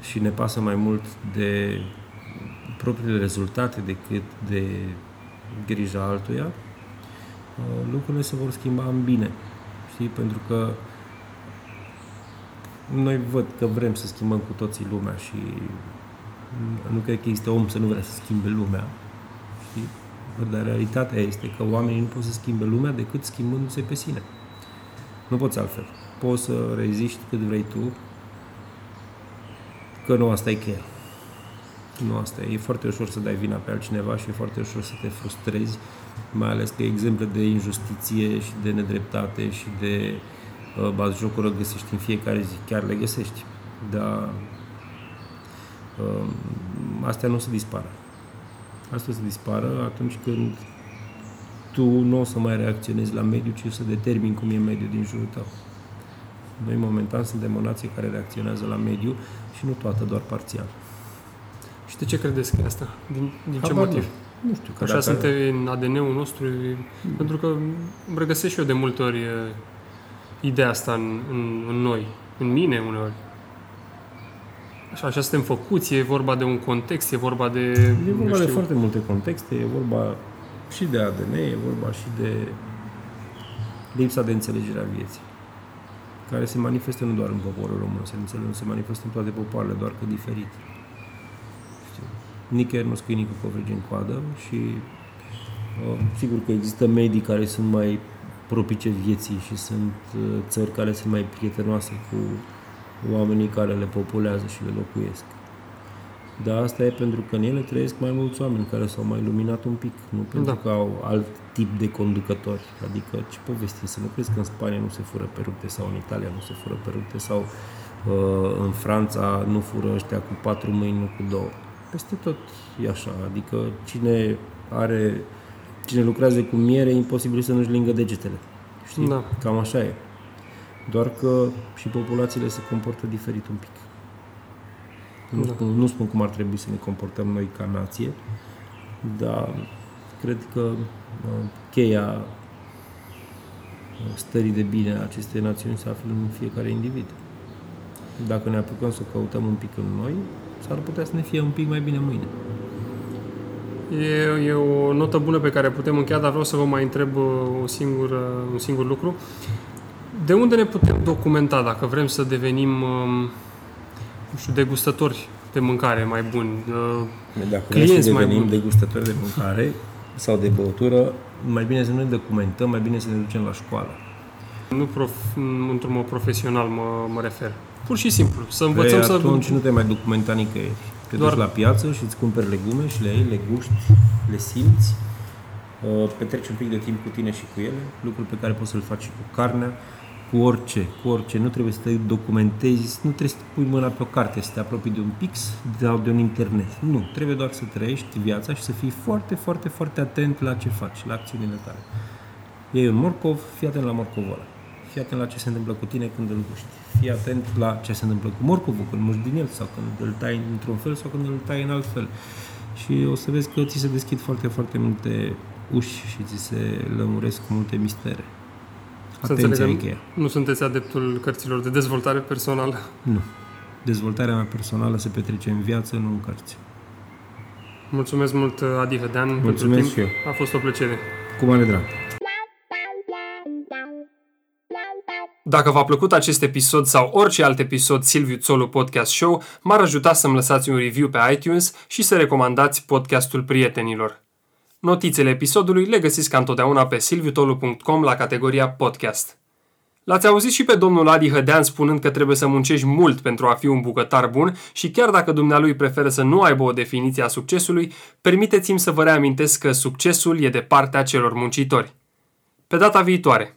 B: și ne pasă mai mult de propriile rezultate decât de grija altuia, uh, lucrurile se vor schimba în bine. Știi? Pentru că noi văd că vrem să schimbăm cu toții lumea și nu cred că există om să nu vrea să schimbe lumea. Știi? Dar realitatea este că oamenii nu pot să schimbe lumea decât schimbându-se pe sine. Nu poți altfel. Poți să reziști cât vrei tu, că nu asta e cheia. Nu asta e. E foarte ușor să dai vina pe altcineva și e foarte ușor să te frustrezi, mai ales că exemple de injustiție și de nedreptate și de uh, bazjocură găsești în fiecare zi. Chiar le găsești. Dar uh, astea nu o să dispară. Asta o să dispară atunci când tu nu o să mai reacționezi la mediu, ci o să determini cum e mediul din jurul tău. Noi, momentan, suntem o nație care reacționează la mediu și nu toată, doar parțial.
A: Și de ce credeți că e asta? Din, din ce
B: Habar
A: motiv?
B: Nu, nu știu. Că
A: Așa
B: dacă-
A: suntem în ADN-ul nostru, e- pentru că regăsesc și eu de multe ori e, ideea asta în, în, în noi, în mine uneori. Așa, așa suntem făcuți, e vorba de un context, e vorba de...
B: E vorba
A: eu
B: de
A: știu,
B: foarte multe contexte, e vorba și de ADN, e vorba și de lipsa de înțelegere a vieții, care se manifestă nu doar în poporul român, se, înțeleg, se manifestă în toate popoarele, doar că diferit. Știi? Nicăieri nu scrie nici cu covrigi în coadă și uh, sigur că există medii care sunt mai propice vieții și sunt uh, țări care sunt mai prietenoase cu oamenii care le populează și le locuiesc. Dar asta e pentru că în ele trăiesc mai mulți oameni care s-au mai luminat un pic, nu pentru
A: Da.
B: că au alt tip de conducători. Adică ce povestim? Să nu crezi că în Spania nu se fură pe rupte sau în Italia nu se fură pe rupte sau uh, în Franța nu fură ăștia cu patru mâini, nu cu două. Peste tot e așa. Adică cine are cine lucrează cu miere, e imposibil să nu-și lingă degetele. Știi?
A: Da.
B: Cam așa e. Doar că și populațiile se comportă diferit un pic. Nu,
A: Da.
B: spun, nu spun cum ar trebui să ne comportăm noi ca nație, dar cred că uh, cheia uh, stării de bine a acestei națiuni se află în fiecare individ. Dacă ne apucăm să căutăm un pic în noi, s-ar putea să ne fie un pic mai bine mâine.
A: E, e o notă bună pe care putem încheia, dar vreau să vă mai întreb uh, o singură, un singur lucru. De unde ne putem documenta dacă vrem să devenim, um, nu știu, degustători de mâncare mai buni? Uh,
B: Dacă
A: Clienți
B: vrem să
A: mai
B: devenim
A: buni.
B: degustători de mâncare sau de băutură, mai bine să nu ne documentăm, mai bine să ne ducem la școală.
A: Nu prof, într-un mod profesional mă, mă refer. Pur și simplu, să învățăm
B: Păi
A: să...
B: atunci nu te mai documenta nicăieri. Te
A: Doar-
B: duci la piață și îți cumperi legume și le iei, le guști, le simți, uh, petreci un pic de timp cu tine și cu ele, lucruri pe care poți să-l faci și cu carnea, cu orice, cu orice. Nu trebuie să te documentezi, nu trebuie să pui mâna pe o carte, să te apropii de un pix sau de un internet. Nu, trebuie doar să trăiești viața și să fii foarte, foarte, foarte atent la ce faci, la acțiunile tale. Iei un morcov, fii atent la morcovul ăla. Fii atent la ce se întâmplă cu tine când îl guști. Fii atent la ce se întâmplă cu morcovul, când muști din el sau când îl tai într-un fel sau când îl tai în alt fel. Și o să vezi că ți se deschid foarte, foarte multe uși și ți se lămuresc multe mistere.
A: Să
B: Atenția e
A: înțelegem,
B: cheia.
A: nu sunteți adeptul cărților de dezvoltare personală.
B: Nu. Dezvoltarea mea personală se petrece în viață, nu în cărți.
A: Mulțumesc mult, Adi Vedean, pentru
B: Mulțumesc
A: timp.
B: și eu.
A: A fost o plăcere.
B: Cu mare drag.
A: Dacă v-a plăcut acest episod sau orice alt episod Silviu Țolu Podcast Show, m-ar ajuta să-mi lăsați un review pe iTunes și să recomandați podcastul prietenilor. Notițele episodului le găsiți ca întotdeauna pe silviutolu.com la categoria podcast. L-ați auzit și pe domnul Adi Hădean spunând că trebuie să muncești mult pentru a fi un bucătar bun și chiar dacă dumnealui preferă să nu aibă o definiție a succesului, permiteți-mi să vă reamintesc că succesul e de partea celor muncitori. Pe data viitoare!